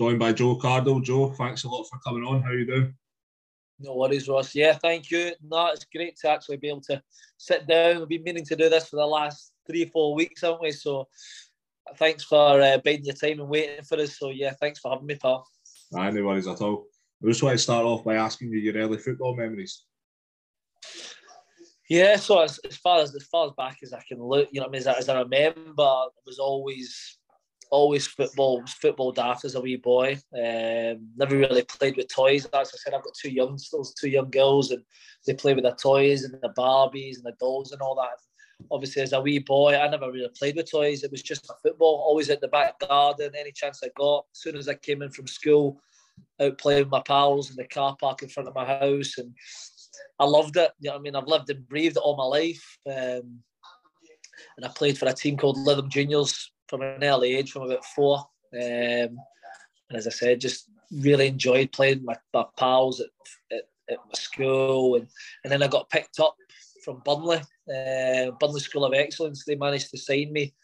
joined by Joe Cardle. Joe, thanks a lot for coming on. How you doing? No worries, Ross. Yeah, thank you. No, it's great to actually be able to sit down. We've been meaning to do this for the last three, four weeks, haven't we? So thanks for uh, biding your time and waiting for us. So yeah, thanks for having me, pal. Nah, no worries at all. I just want to start off by asking you your early football memories. Yeah, so as, as far as as far as back as I can look, you know, what I mean, as I, as I remember, it was always always football, football daft as a wee boy. Um, never really played with toys. As I said, I've got two youngsters, two young girls, and they play with their toys and the Barbies and the dolls and all that. Obviously, as a wee boy, I never really played with toys. It was just my football, always at the back garden, any chance I got. As soon as I came in from school, out playing with my pals in the car park in front of my house. And I loved it. You know I mean? I've lived and breathed it all my life. Um, and I played for a team called Lytham Juniors from an early age, from about four. Um, and as I said, just really enjoyed playing with my, my pals at, at, at, my school. And, and then I got picked up from Burnley, uh, Burnley School of Excellence. They managed to sign me.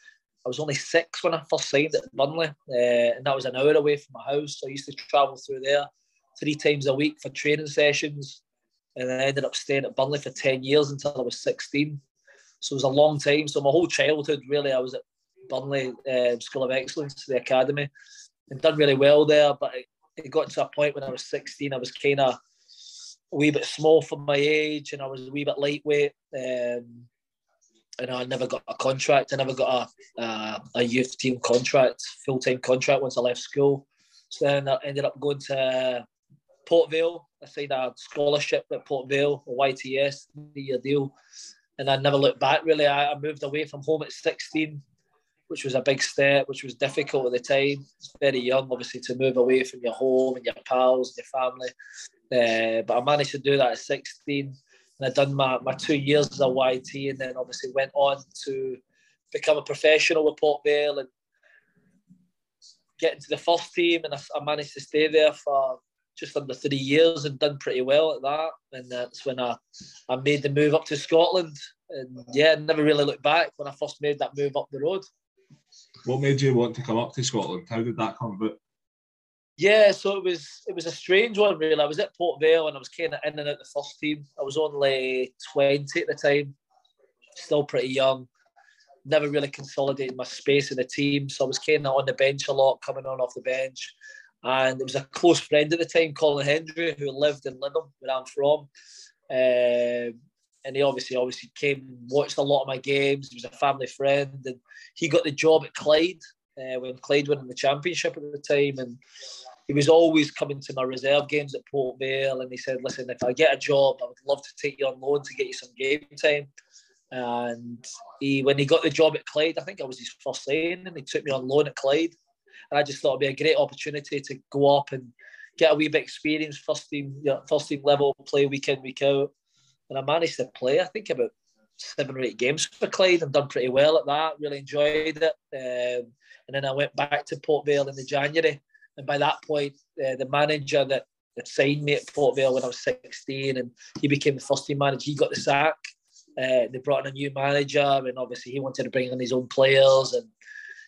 I was only six when I first signed at Burnley, uh, and that was an hour away from my house. So I used to travel through there three times a week for training sessions. And I ended up staying at Burnley for 10 years until I was 16. So it was a long time. So my whole childhood, really, I was at Burnley uh, School of Excellence, the academy, and done really well there. But it, got to a point when I was 16, I was kind of a wee bit small for my age, and I was a wee bit lightweight. Um, and I never got a contract. I never got a, a, a youth team contract, full time contract once I left school. So then I ended up going to Port Vale. I signed a scholarship at Port Vale, a YTS, three year deal. And I never looked back really. I, I moved away from home at 16 which was a big step, which was difficult at the time. It's very young, obviously, to move away from your home and your pals and your family. Uh, but I managed to do that at 16. And I'd done my, my two years as a YT and then obviously went on to become a professional with Port Vale and get into the first team. And I, I managed to stay there for just under three years and done pretty well at that. And that's when I, I made the move up to Scotland. And yeah, never really looked back when I first made that move up the road. What made you want to come up to Scotland? How did that come about? Yeah, so it was it was a strange one really. I was at Port Vale and I was kind of in and out the first team. I was only twenty at the time, still pretty young. Never really consolidated my space in the team, so I was kind of on the bench a lot, coming on off the bench. And there was a close friend at the time, Colin Hendry, who lived in Lytham, where I'm from. Um, and he obviously obviously came watched a lot of my games. He was a family friend, and he got the job at Clyde uh, when Clyde won the championship at the time, and he was always coming to my reserve games at Port Vale, and he said, "Listen, if I get a job, I would love to take you on loan to get you some game time." And he, when he got the job at Clyde, I think I was his first signing, and he took me on loan at Clyde, and I just thought it'd be a great opportunity to go up and get a wee bit experience, first team, you know, first team level play week in week out and I managed to play, I think, about seven or eight games for Clyde and done pretty well at that. Really enjoyed it. Um, and then I went back to Port Vale in the January. And by that point, uh, the manager that, that signed me at Port Vale when I was 16 and he became the first team manager, he got the sack. Uh, they brought in a new manager and obviously he wanted to bring in his own players and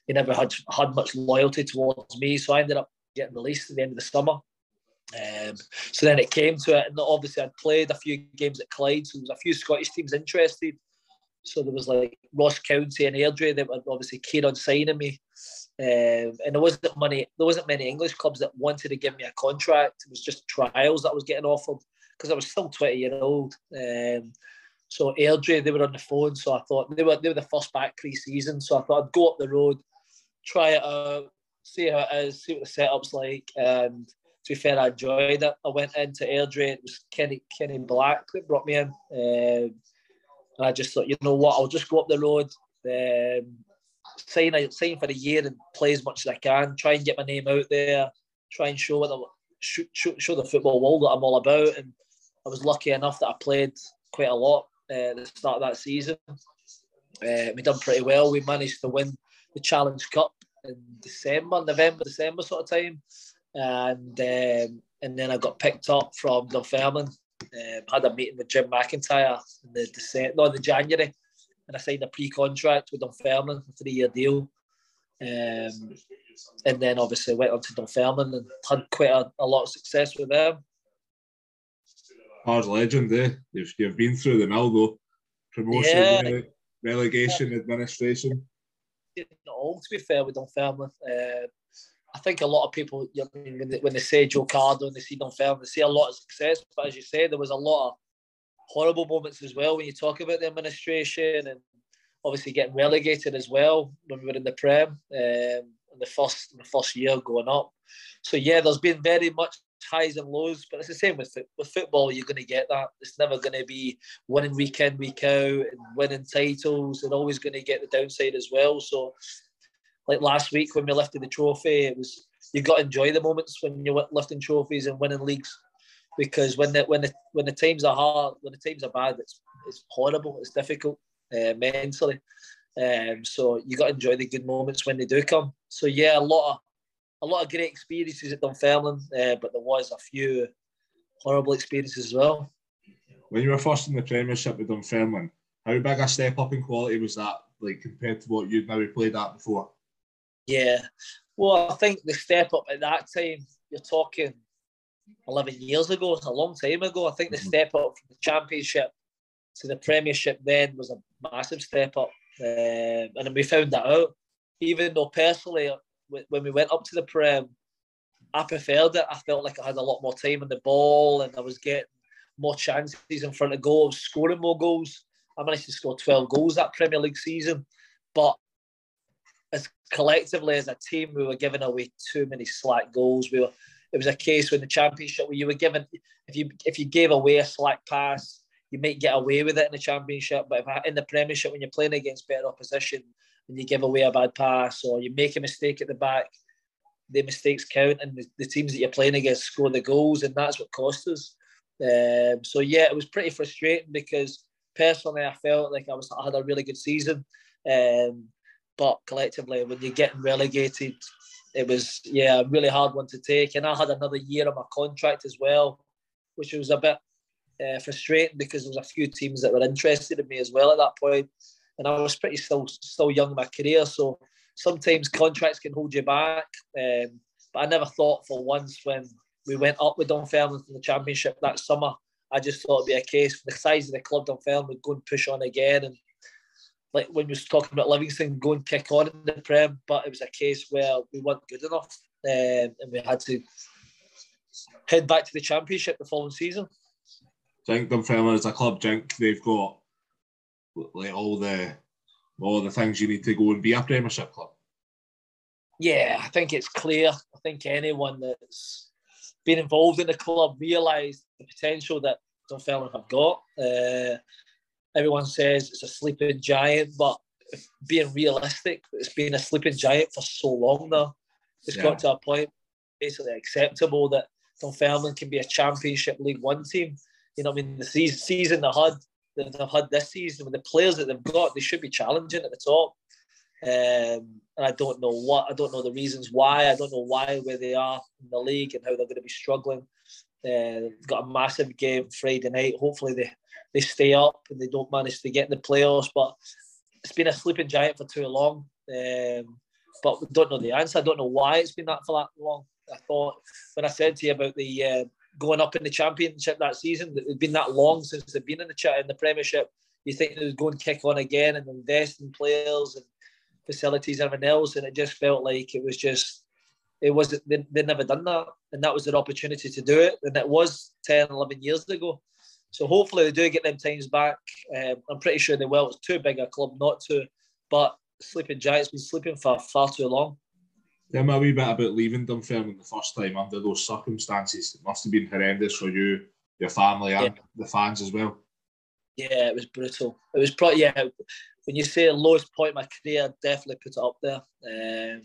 he never had, had much loyalty towards me. So I ended up getting released at the end of the summer. Um, so then it came to it, and obviously I'd played a few games at Clyde, so there was a few Scottish teams interested. So there was like Ross County and Airdrie that were obviously keen on signing me, um, and there wasn't money. There wasn't many English clubs that wanted to give me a contract. It was just trials that I was getting offered because I was still twenty year old. Um, so Airdrie, they were on the phone, so I thought they were they were the first back pre-season, so I thought I'd go up the road, try it out, see how it is, see what the setup's like, and to be fair, I enjoyed it. I went into Airdrie. It was Kenny Kenny Black that brought me in. Um, and I just thought, you know what, I'll just go up the road, um, sign sign for a year and play as much as I can. Try and get my name out there. Try and show what the show, show the football world that I'm all about. And I was lucky enough that I played quite a lot uh, at the start of that season. Uh, we done pretty well. We managed to win the Challenge Cup in December, November, December sort of time and um, and then I got picked up from Dunfermline. Um, had a meeting with Jim McIntyre in the December, no, in the January, and I signed a pre-contract with Dunfermline, a three-year deal. Um, and then obviously went on to Dunfermline and had quite a, a lot of success with them. Hard legend, eh? You've, you've been through the mill though. Promotion, yeah. relegation, yeah. administration. Not all, to be fair, with Dunfermline. Uh, I think a lot of people, you know, when, they, when they say Joe Cardle and they see Dunfermline, they see a lot of success. But as you say, there was a lot of horrible moments as well when you talk about the administration and obviously getting relegated as well when we were in the Prem um, in the first in the first year going up. So yeah, there's been very much highs and lows, but it's the same with with football. You're going to get that. It's never going to be winning week in week out and winning titles, and always going to get the downside as well. So, like last week when we lifted the trophy, it was you got to enjoy the moments when you're lifting trophies and winning leagues, because when the when the when the times are hard, when the times are bad, it's it's horrible. It's difficult uh, mentally. Um, so you got to enjoy the good moments when they do come. So yeah, a lot of a lot of great experiences at Dunfermline, uh, but there was a few horrible experiences as well. When you were first in the Premiership with Dunfermline, how big a step up in quality was that, like compared to what you'd maybe played at before? Yeah, well, I think the step up at that time, you're talking 11 years ago, it's a long time ago. I think the mm-hmm. step up from the Championship to the Premiership then was a massive step up. Um, and we found that out. Even though personally, when we went up to the Prem, I preferred it. I felt like I had a lot more time on the ball and I was getting more chances in front of goals, scoring more goals. I managed to score 12 goals that Premier League season. But as collectively as a team, we were giving away too many slack goals. We were it was a case when the championship where you were given if you if you gave away a slack pass, you might get away with it in the championship. But if in the Premiership, when you're playing against better opposition, and you give away a bad pass or you make a mistake at the back, the mistakes count, and the, the teams that you're playing against score the goals, and that's what cost us. Um, so yeah, it was pretty frustrating because personally, I felt like I was I had a really good season, um, but collectively, when you're getting relegated, it was yeah a really hard one to take. And I had another year on my contract as well, which was a bit uh, frustrating because there was a few teams that were interested in me as well at that point, and I was pretty still still young in my career. So sometimes contracts can hold you back. Um, but I never thought for once when we went up with Dunfermline in the Championship that summer, I just thought it'd be a case for the size of the club Dunfermline would go and push on again and. Like when we was talking about Livingston, go and kick on in the Prem, but it was a case where we weren't good enough, um, and we had to head back to the Championship the following season. I think Dunfermline as a club, think they've got like all the all the things you need to go and be a Premiership club. Yeah, I think it's clear. I think anyone that's been involved in the club realised the potential that Dunfermline have got. Uh, everyone says it's a sleeping giant, but being realistic, it's been a sleeping giant for so long now. It's yeah. got to a point basically acceptable that Dunfermline can be a Championship League One team. You know, I mean, the season, season they had that they've had this season with the players that they've got, they should be challenging at the top. Um, and I don't know what, I don't know the reasons why. I don't know why where they are in the league and how they're going to be struggling. Uh, they've got a massive game Friday night. Hopefully they, they stay up and they don't manage to get in the playoffs. But it's been a sleeping giant for too long. Um, but we don't know the answer. I don't know why it's been that for that long. I thought when I said to you about the uh, going up in the championship that season. that It's been that long since they've been in the chat in the Premiership. You think they would go and kick on again and invest in players and facilities and everything else, and it just felt like it was just it was they they never done that, and that was their opportunity to do it, and it was 10, 11 years ago. So hopefully they do get them times back. Um, I'm pretty sure they will. It's too big a club not to, but sleeping giants been sleeping for far too long. Tell me a wee bit about leaving Dunfermline the first time under those circumstances. It must have been horrendous for you, your family, and yeah. the fans as well. Yeah, it was brutal. It was probably yeah. When you say lowest point in my career, definitely put it up there. Um,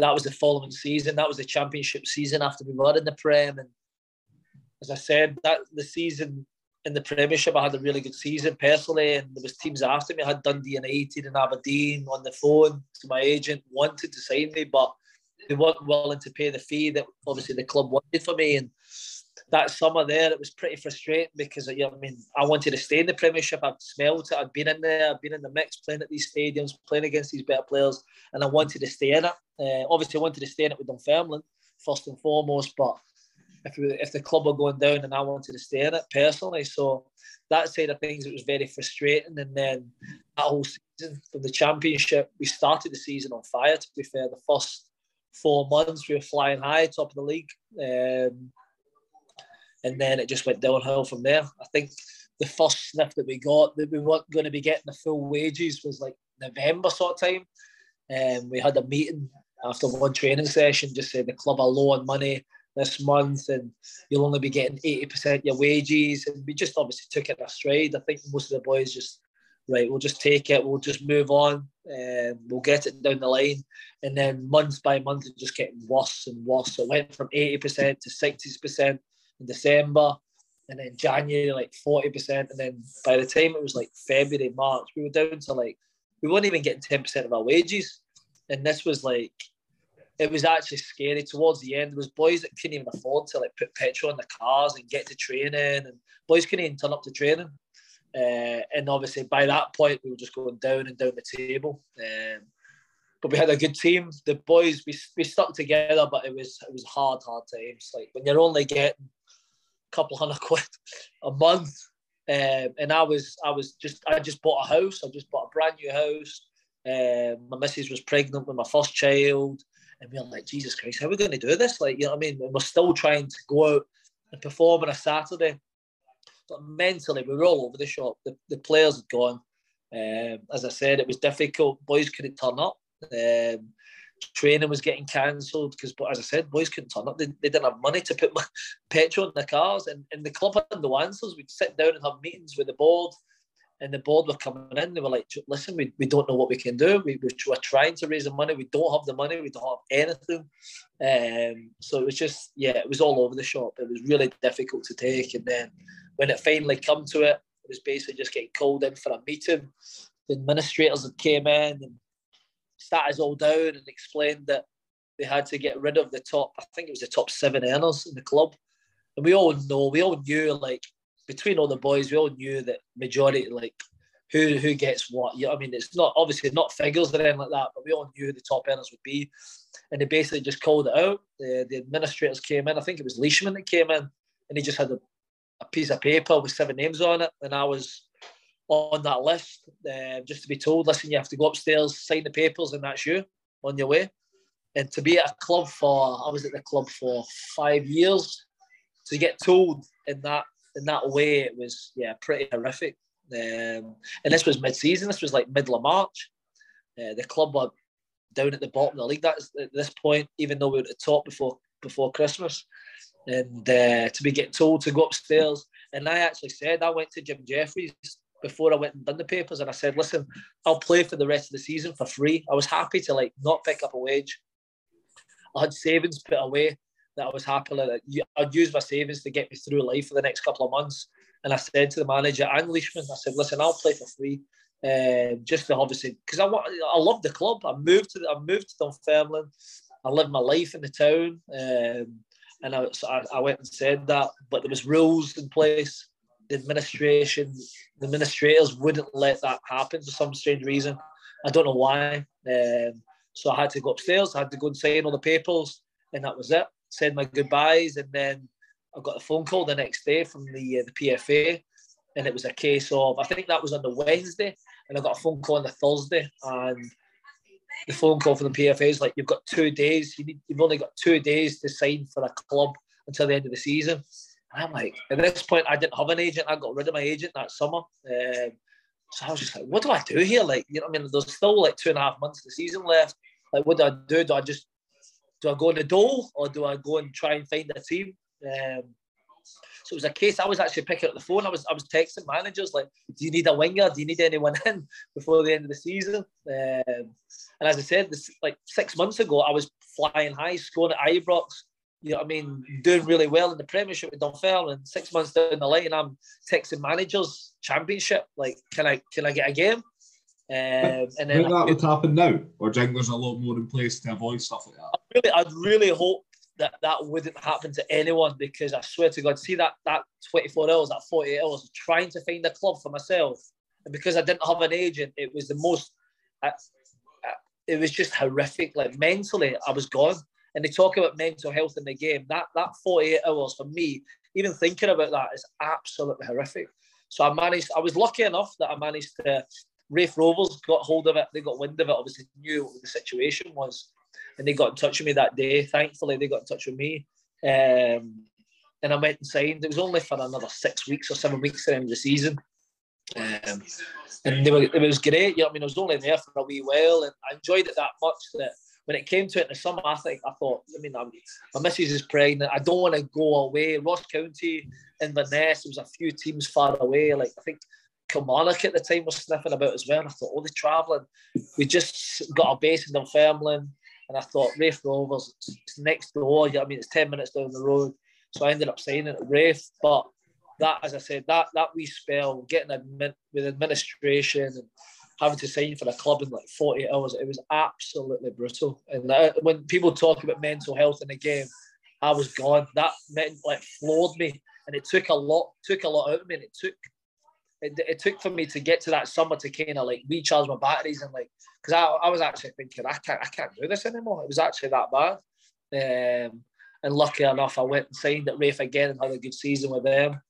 that was the following season. That was the championship season after we were in the Prem. And as I said, that the season in the Premiership, I had a really good season personally, and there was teams after me. I had Dundee United and Aberdeen on the phone to my agent, wanted to sign me, but they weren't willing to pay the fee that obviously the club wanted for me. And that summer there, it was pretty frustrating because you know, I mean, I wanted to stay in the Premiership. I'd smelled it. I'd been in there. I'd been in the mix, playing at these stadiums, playing against these better players, and I wanted to stay in it. Uh, obviously, I wanted to stay in it with Dunfermline first and foremost, but if if the club were going down and I wanted to stay in it personally, so that side of things it was very frustrating. And then that whole season from the championship, we started the season on fire. To be fair, the first four months we were flying high, top of the league, um, and then it just went downhill from there. I think the first sniff that we got that we weren't going to be getting the full wages was like November sort of time. And um, we had a meeting after one training session, just said the club are low on money this month and you'll only be getting 80% of your wages. And we just obviously took it a stride. I think most of the boys just, right, we'll just take it, we'll just move on, and we'll get it down the line. And then month by month, it just getting worse and worse. So it went from 80% to 60% in December. And then January, like 40%. And then by the time it was like February, March, we were down to like, we weren't even getting 10% of our wages. And this was like, it was actually scary towards the end. There was boys that couldn't even afford to like put petrol in the cars and get to training, and boys couldn't even turn up to training. Uh, and obviously, by that point, we were just going down and down the table. Um, but we had a good team. The boys, we, we stuck together, but it was it was hard, hard times. Like when you're only getting a couple hundred quid a month, um, and I was I was just I just bought a house. I just bought a brand new house. Um, my missus was pregnant with my first child and we are like, Jesus Christ, how are we going to do this? Like, you know what I mean? We're still trying to go out and perform on a Saturday. But mentally, we were all over the shop. The, the players had gone. Um, as I said, it was difficult. Boys couldn't turn up. Um, training was getting cancelled because, as I said, boys couldn't turn up. They, they didn't have money to put petrol in the cars. And, and the club had no answers. We'd sit down and have meetings with the board and the board were coming in. They were like, "Listen, we, we don't know what we can do. We, we we're trying to raise the money. We don't have the money. We don't have anything." Um, so it was just, yeah, it was all over the shop. It was really difficult to take. And then when it finally come to it, it was basically just getting called in for a meeting. The administrators had came in and sat us all down and explained that they had to get rid of the top. I think it was the top seven earners in the club. And we all know, we all knew like between all the boys, we all knew that majority like who who gets what. I mean, it's not obviously not figures or anything like that, but we all knew who the top earners would be, and they basically just called it out. The, the administrators came in. I think it was Leishman that came in, and he just had a, a piece of paper with seven names on it, and I was on that list uh, just to be told, listen, you have to go upstairs, sign the papers, and that's you on your way. And to be at a club for, I was at the club for five years, to get told in that in that way, it was yeah pretty horrific. Um, and this was mid-season. This was like middle of March. Uh, the club were down at the bottom of the league. That's at this point, even though we were at the top before before Christmas, and uh, to be getting told to go upstairs. And I actually said I went to Jim Jeffries before I went and done the papers, and I said, "Listen, I'll play for the rest of the season for free." I was happy to like not pick up a wage. I had savings put away that I was happy that I'd use my savings to get me through life for the next couple of months. And I said to the manager and Leishman, I said, listen, I'll play for free. Um, just to obviously, because I, want, I love the club. I moved to I moved to Dunfermline. I lived my life in the town, um, and I, so I, I went and said that. But there was rules in place. The administration, the administrators wouldn't let that happen for some strange reason. I don't know why. Um, so I had to go upstairs. I had to go and sign all the papers, and that was it said my goodbyes, and then I got a phone call the next day from the uh, the PFA, and it was a case of I think that was on the Wednesday, and I got a phone call on the Thursday, and the phone call from the PFA is like you've got two days. You need, you've only got two days to sign for a club until the end of the season. And I'm like, at this point, I didn't have an agent. I got rid of my agent that summer. Um, so I was just like, what do I do here? Like, you know, I mean, there's still like two and a half months of the season left. Like, what do I do? Do I just do I go on the door or do I go and try and find a team? Um, so it was a case. I was actually picking up the phone. I was I was texting managers like, "Do you need a winger? Do you need anyone in before the end of the season?" Um, and as I said, this like six months ago, I was flying high, scoring at Ibrox. You know what I mean? Doing really well in the Premiership with Dunfermline. And six months down the line, I'm texting managers, Championship. Like, can I can I get a game? Um, and then that would happen now, or do you think there's a lot more in place to avoid stuff like that? I really, I'd really hope that that wouldn't happen to anyone because I swear to God, see that that 24 hours, that 48 hours, trying to find a club for myself, and because I didn't have an agent, it was the most. I, it was just horrific. Like mentally, I was gone. And they talk about mental health in the game. That that 48 hours for me, even thinking about that is absolutely horrific. So I managed. I was lucky enough that I managed to. Raith Rovers got hold of it. They got wind of it. Obviously, knew what the situation was, and they got in touch with me that day. Thankfully, they got in touch with me. Um, and I went and signed. It was only for another six weeks or seven weeks at the end of the season. Um, and were, it was great. You know, I mean, I was only there for a wee while, and I enjoyed it that much that when it came to it in the summer, I think I thought, I mean, I'm, my missus is pregnant. I don't want to go away. Ross County, Inverness, there was a few teams far away. Like I think Kilmarnock at the time was sniffing about as well. I thought, oh, they're travelling. We just got a base in Dunfermline, and I thought Raith Rovers, it's next door. I mean, it's ten minutes down the road. So I ended up signing at Raith, but that, as I said, that that wee spell, getting with administration and having to sign for a club in like 48 hours, it was absolutely brutal. And that, when people talk about mental health in the game, I was gone. That meant like floored me, and it took a lot, took a lot out of me. And it took, it, it took for me to get to that summer to kind of like recharge my batteries and like, because I, I was actually thinking I can't, I can't do this anymore. It was actually that bad. Um, and lucky enough, I went and signed at Raith again and had a good season with them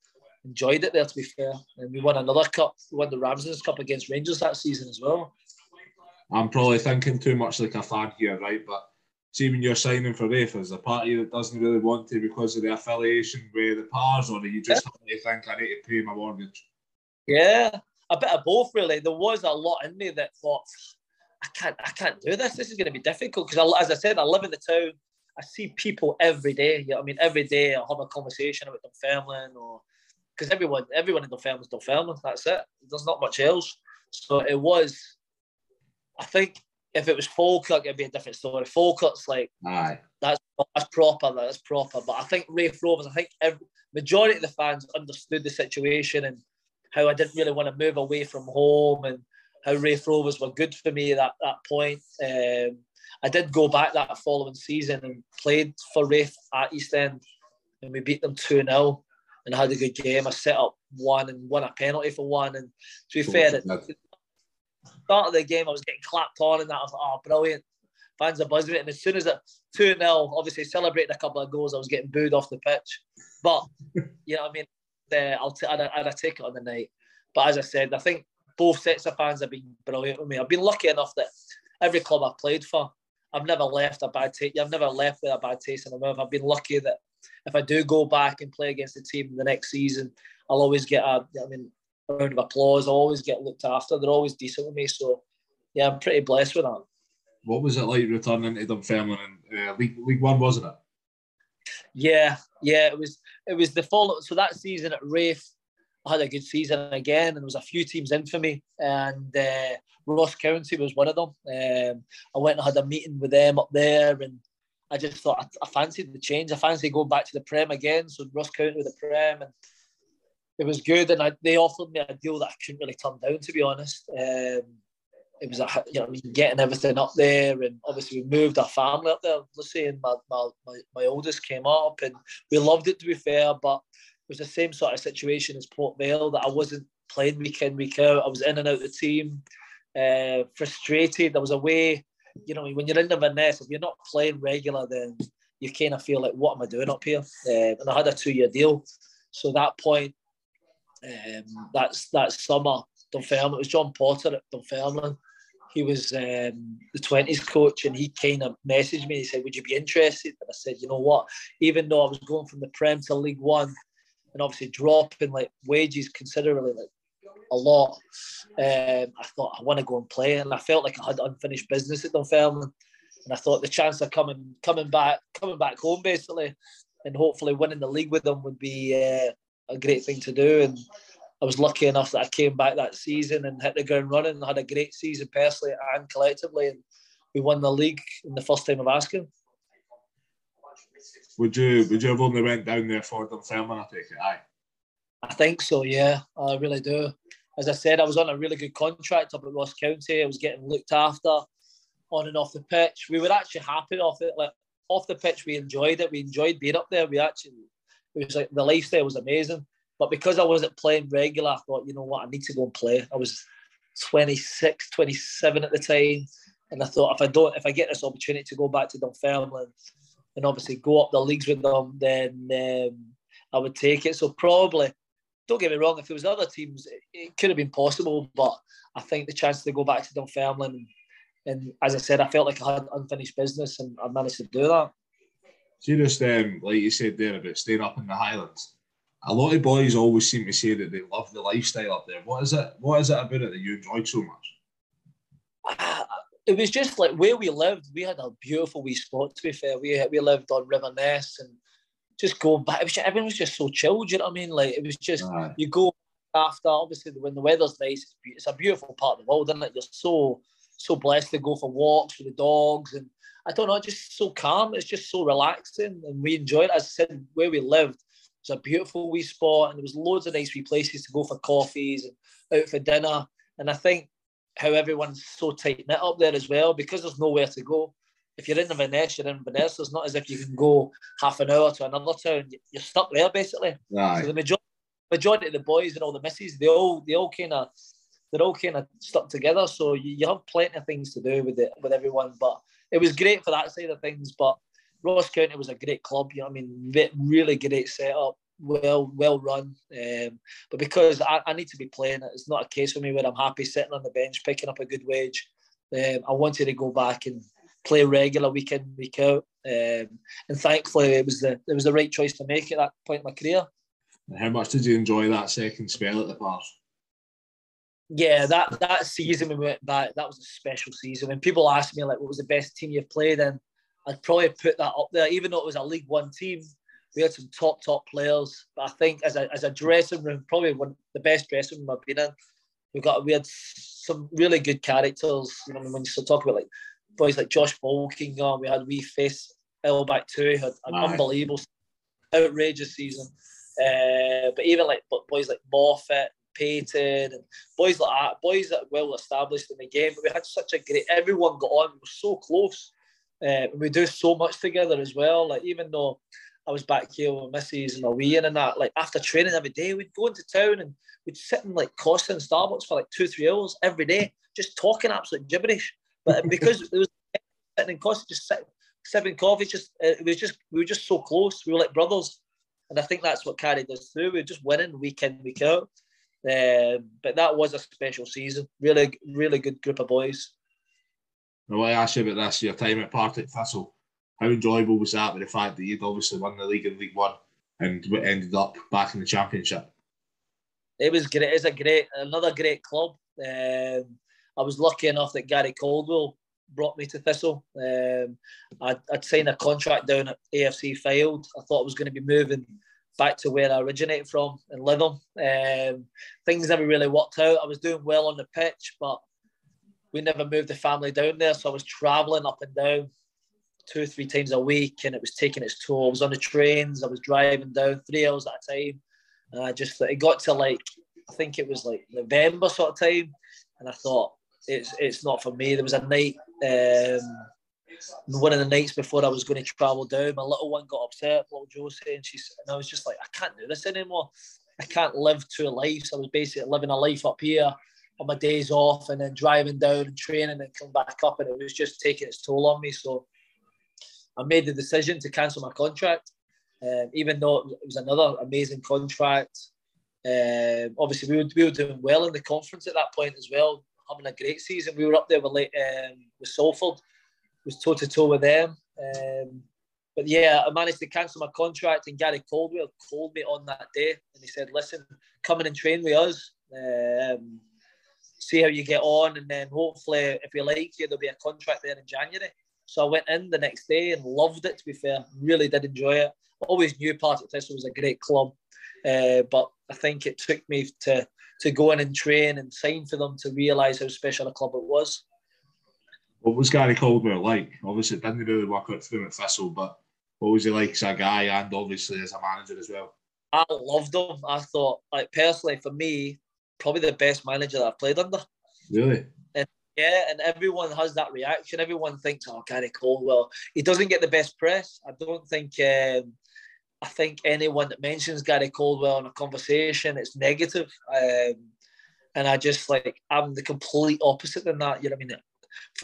enjoyed it there, to be fair. And we won another cup. We won the Ramsden's Cup against Rangers that season as well. I'm probably thinking too much like a fan here, right? But see, when you're signing for Raith, as a party that doesn't really want to because of the affiliation with the Pars, or you just yeah. think I need to pay my mortgage? Yeah, a bit of both, really. There was a lot in me that thought, I can't, I can't do this. This is going to be difficult because, as I said, I live in the town. I see people every day. You know I mean, every day I have a conversation about Dunfermline or because everyone everyone in is Dunfermline. That's it. There's not much else. So it was. I think if it was Falkirk, it'd be a different story. Falkirk's like Aye. that's that's proper. That's proper. But I think Raith Rovers. I think every, majority of the fans understood the situation and how I didn't really want to move away from home and how Raith Rovers were good for me at that, that point. Um, I did go back that following season and played for Raith at East End and we beat them 2 0 and I had a good game. I set up one and won a penalty for one. And to be fair, at the start of the game, I was getting clapped on, and that I was like, oh, brilliant. Fans are buzzing it. And as soon as it 2 0, obviously celebrating a couple of goals, I was getting booed off the pitch. But, you know what I mean? Uh, I'll t- I'd, I'd, I'd take it on the night. But as I said, I think both sets of fans have been brilliant with me. I've been lucky enough that every club I've played for, I've never left a bad taste. I've never left with a bad taste in my mouth. I've been lucky that if I do go back and play against the team the next season, I'll always get a, I mean, a round of applause. I'll always get looked after. They're always decent with me. So, yeah, I'm pretty blessed with that. What was it like returning to Dunfermline in uh, League League One, wasn't it? Yeah, yeah, it was. It was the follow. So that season at Raith, I had a good season again, and there was a few teams in for me, and uh, Ross County was one of them. Um, I went and had a meeting with them up there, and I just thought I, I fancied the change. I fancied going back to the Prem again. So Ross County with the Prem, and it was good. And I, they offered me a deal that I couldn't really turn down, to be honest. Um, it was a, you know, getting everything up there, and obviously we moved our family up there. Say, and my, my, my, my oldest came up, and we loved it to be fair, but it was the same sort of situation as Port Vale that I wasn't playing week in week out. I was in and out of the team, uh, frustrated. I was away you know, when you're in the Inverness, if you're not playing regular, then you kind of feel like, what am I doing up here? Um, and I had a two-year deal, so that point, um, that's that summer, Dunfermline. It was John Potter at Dunfermline. He was um, the twenties coach, and he kind of messaged me. He said, "Would you be interested?" And I said, "You know what? Even though I was going from the Prem to League One, and obviously dropping like wages considerably, like a lot. Um, I thought I want to go and play, and I felt like I had unfinished business at Dunfermline, and I thought the chance of coming coming back coming back home basically, and hopefully winning the league with them would be uh, a great thing to do. And I was lucky enough that I came back that season and hit the ground running. and had a great season personally and collectively, and we won the league in the first time of asking. Would you would you have only went down there for Dunfermline? I take it, aye. I think so, yeah. I really do as I said, I was on a really good contract up at Ross County. I was getting looked after on and off the pitch. We were actually happy off it. Like off the pitch, we enjoyed it. We enjoyed being up there. We actually, it was like the lifestyle was amazing. But because I wasn't playing regular, I thought, you know what, I need to go and play. I was 26, 27 at the time. And I thought if I don't, if I get this opportunity to go back to Dunfermline and obviously go up the leagues with them, then um, I would take it. So probably, don't get me wrong, if there was other teams, it, it could have been possible. But I think the chance to go back to Dunfermline, and, and as I said, I felt like I had unfinished business, and I managed to do that. See, just um, like you said there about staying up in the Highlands. A lot of boys always seem to say that they love the lifestyle up there. What is it? What is it about it that you enjoyed so much? it was just like where we lived. We had a beautiful wee spot. To be fair, we we lived on River Ness and just going back. It was just, everyone was just so chilled. You know what I mean? Like it was just right. you go after. Obviously, when the weather's nice, it's, it's a beautiful part of the world, isn't it? You're so so blessed to go for walks with the dogs and I don't know, just so calm. It's just so relaxing, and we enjoyed it. As I said, where we lived, it's a beautiful wee spot, and there was loads of nice wee places to go for coffees and out for dinner. And I think how everyone's so tight knit up there as well because there's nowhere to go. If you're in Inverness, you're in Inverness. It's not as if you can go half an hour to another town. You're stuck there basically. Right. So the majority, majority of the boys and all the misses, they all they all kind of they're all kind of stuck together. So you, you have plenty of things to do with it with everyone. But it was great for that side of things. But Ross County was a great club. You know, I mean, really great setup well well run. Um, but because I, I, need to be playing, it's not a case for me where I'm happy sitting on the bench picking up a good wage. Um, I wanted to go back and play regular week in week out, um, and thankfully it was the it was the right choice to make at that point in my career. how much did you enjoy that second spell at the Pars? Yeah, that that season we went back, that was a special season. When people ask me like, what was the best team you've played in, I'd probably put that up there, even though it was a League One team we had some top top players. But I think as a as a dressing room, probably one the best dressing room I've been in. We got we had some really good characters. You know, when you still talk about like boys like Josh Falkingham, we had wee face L back two, had an unbelievable, outrageous season. Uh, but even like boys like Moffat, Paton, and boys like that, boys that were well established in the game. But we had such a great. Everyone got on. We were so close. Uh, we do so much together as well. Like even though I was back here with Missy's and wee and that. Like after training every day, we'd go into town and we'd sit in like Costa and Starbucks for like two, three hours every day, just talking absolute gibberish. But because it was sitting in Costa, just sitting, sipping coffee, just it was just we were just so close. We were like brothers, and I think that's what carried us through. We were just winning week in, week out. Um, but that was a special season. Really, really good group of boys. I asked you about this, your time at Partick Thistle how enjoyable was that with the fact that you'd obviously won the league in League One and ended up back in the Championship? It was great. It's a great, another great club. Um, I was lucky enough that Gary Caldwell brought me to Thistle. Um, I'd, I'd signed a contract down at AFC Fylde. I thought I was going to be moving back to where I originated from in Lytham. Um, things never really worked out. I was doing well on the pitch, but we never moved the family down there. So I was travelling up and down two or three times a week, and it was taking its toll. I was on the trains, I was driving down three hours at a time, and I just it got to like I think it was like November sort of time, and I thought it's it's not for me. There was a night, um, one of the nights before I was going to travel down, my little one got upset, little Josie, and she's and I was just like, I can't do this anymore. I can't live two lives. I was basically living a life up here on my days off and then driving down and training and coming back up, and it was just taking its toll on me. So I made the decision to cancel my contract, um, even though it was another amazing contract. Um, obviously, we were, we were doing well in the conference at that point as well, having a great season. We were up there with um, with Salford, was toe to toe with them. Um, but yeah, I managed to cancel my contract, and Gary Caldwell called me on that day, and he said, "Listen, come in and train with us. Um, see how you get on, and then hopefully, if we like you, there'll be a contract there in January." So I went in the next day and loved it. To be fair, really did enjoy it. always knew Partick Thistle was a great club, uh, but I think it took me to to go in and train and sign for them to realise how special a club it was. What was Gary Caldwell like? Obviously, it didn't really work out for him at Thistle, but what was he like as a guy and obviously as a manager as well? I loved him. I thought, like personally, for me, probably the best manager that I've played under. Really? Yeah, and everyone has that reaction. Everyone thinks, "Oh, Gary Caldwell, he doesn't get the best press." I don't think. Um, I think anyone that mentions Gary Caldwell in a conversation, it's negative. Um, and I just like I'm the complete opposite than that. You know what I mean?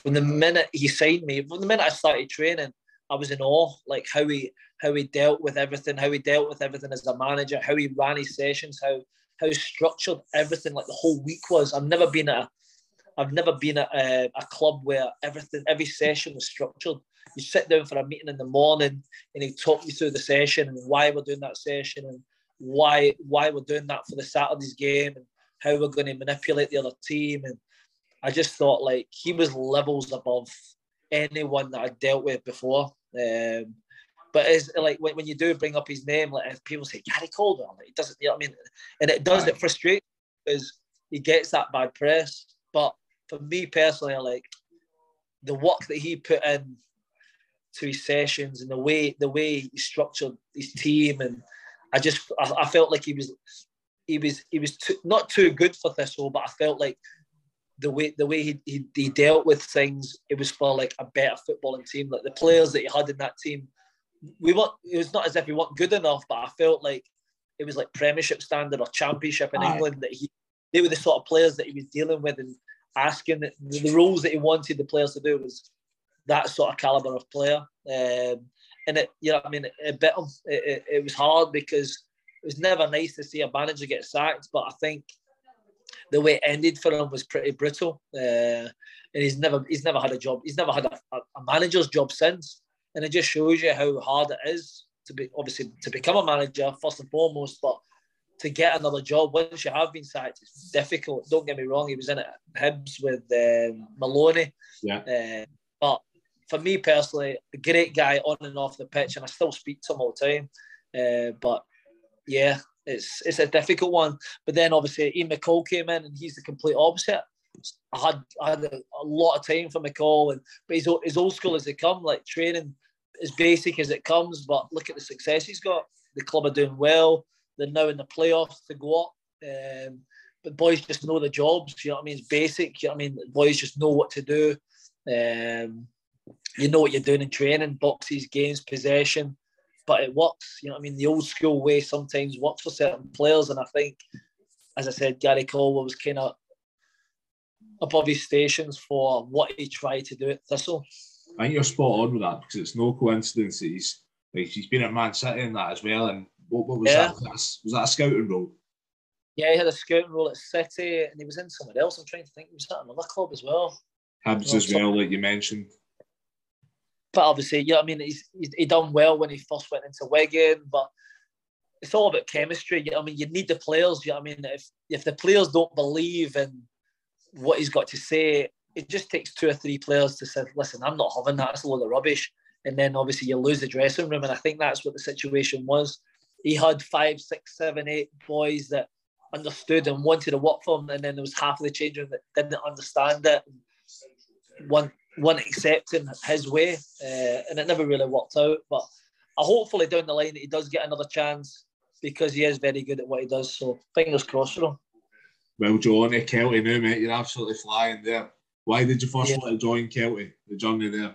from the minute he signed me, from the minute I started training, I was in awe, like how he how he dealt with everything, how he dealt with everything as a manager, how he ran his sessions, how how structured everything like the whole week was. I've never been at a, I've never been at a, a club where everything every session was structured. You sit down for a meeting in the morning and he talk you through the session and why we're doing that session and why why we're doing that for the Saturday's game and how we're going to manipulate the other team. And I just thought like he was levels above anyone that I dealt with before. Um, but it's uh, like when, when you do bring up his name, like people say Gary Caldwell, like, he doesn't, you know what I mean? And it does, right. it frustrates because he gets that bad press. But for me personally, I like the work that he put in to his sessions and the way the way he structured his team and I just I, I felt like he was he was he was too, not too good for Thistle, but I felt like the way the way he, he, he dealt with things, it was for like a better footballing team. Like the players that he had in that team, we weren't. It was not as if we weren't good enough, but I felt like it was like Premiership standard or Championship in Aye. England that he they were the sort of players that he was dealing with and asking the, the rules that he wanted the players to do was that sort of caliber of player. Um, and it, you know, I mean, it, it bit him. It, it, it was hard because it was never nice to see a manager get sacked, but I think the way it ended for him was pretty brutal. Uh, and he's never he's never had a job. He's never had a, a, manager's job since. And it just shows you how hard it is to be obviously to become a manager first and foremost, but to get another job once you have been sacked, it's difficult. Don't get me wrong, he was in it Hibs with um, Maloney. Yeah. Uh, but for me personally, a great guy on and off the pitch, and I still speak to him all the time. Uh, but yeah, it's it's a difficult one. But then obviously Ian McCall came in, and he's the complete opposite. I had I had a, a lot of time for McCall, and but he's as old school as they come, like training as basic as it comes. But look at the success he's got. The club are doing well. They're now in the playoffs to go up. Um, but boys just know the jobs. You know what I mean? It's basic. You know what I mean? Boys just know what to do. Um, you know what you're doing in training, boxes, games, possession but it works. You know what I mean? The old school way sometimes works for certain players, and I think, as I said, Gary Caldwell was kind of above his stations for what he tried to do at Thistle. I think you're spot on with that because it's no coincidence that he's like he's been at Man City in that as well. And what, what was yeah. that? Was that a scouting role? Yeah, he had a scouting role at City, and he was in somewhere else. I'm trying to think. He was at another club as well. Hibs as well, like you mentioned but obviously, you know I mean. He's, he's he done well when he first went into Wigan, but it's all about chemistry. You know I mean, you need the players. You know I mean, if if the players don't believe in what he's got to say, it just takes two or three players to say, "Listen, I'm not having that. It's a load of rubbish." And then obviously you lose the dressing room, and I think that's what the situation was. He had five, six, seven, eight boys that understood and wanted to work for him, and then there was half of the change room that didn't understand it. One weren't accepting his way, uh, and it never really worked out. But I hopefully down the line he does get another chance because he is very good at what he does. So fingers crossed for him. Well, Johnny Kelty, now mate, you're absolutely flying there. Why did you first yeah. want to join Kelty? The journey there.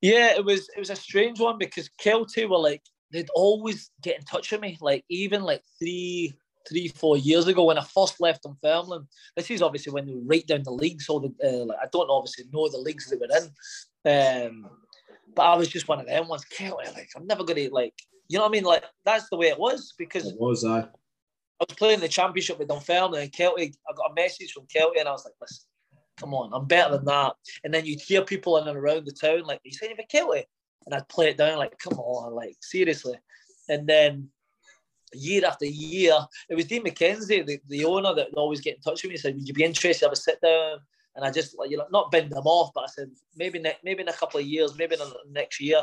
Yeah, it was it was a strange one because Kelty were like they'd always get in touch with me, like even like three three, four years ago when I first left Dunfermline. This is obviously when they were right down the leagues. So the, uh, like, I don't obviously know the leagues they we're in. Um, but I was just one of them ones. Kelty, like I'm never gonna like, you know what I mean? Like that's the way it was because it was I. I was playing the championship with Dunfermline and Kelty. I got a message from Kelty and I was like, listen, come on, I'm better than that. And then you'd hear people in and around the town like, "You saying for Kelty?" And I'd play it down like, "Come on, like seriously." And then year after year. It was Dean McKenzie, the, the owner, that would always get in touch with me. He said, "Would you be interested to have a sit down?" And I just like you know not bend them off, but I said maybe ne- maybe in a couple of years, maybe in the next year.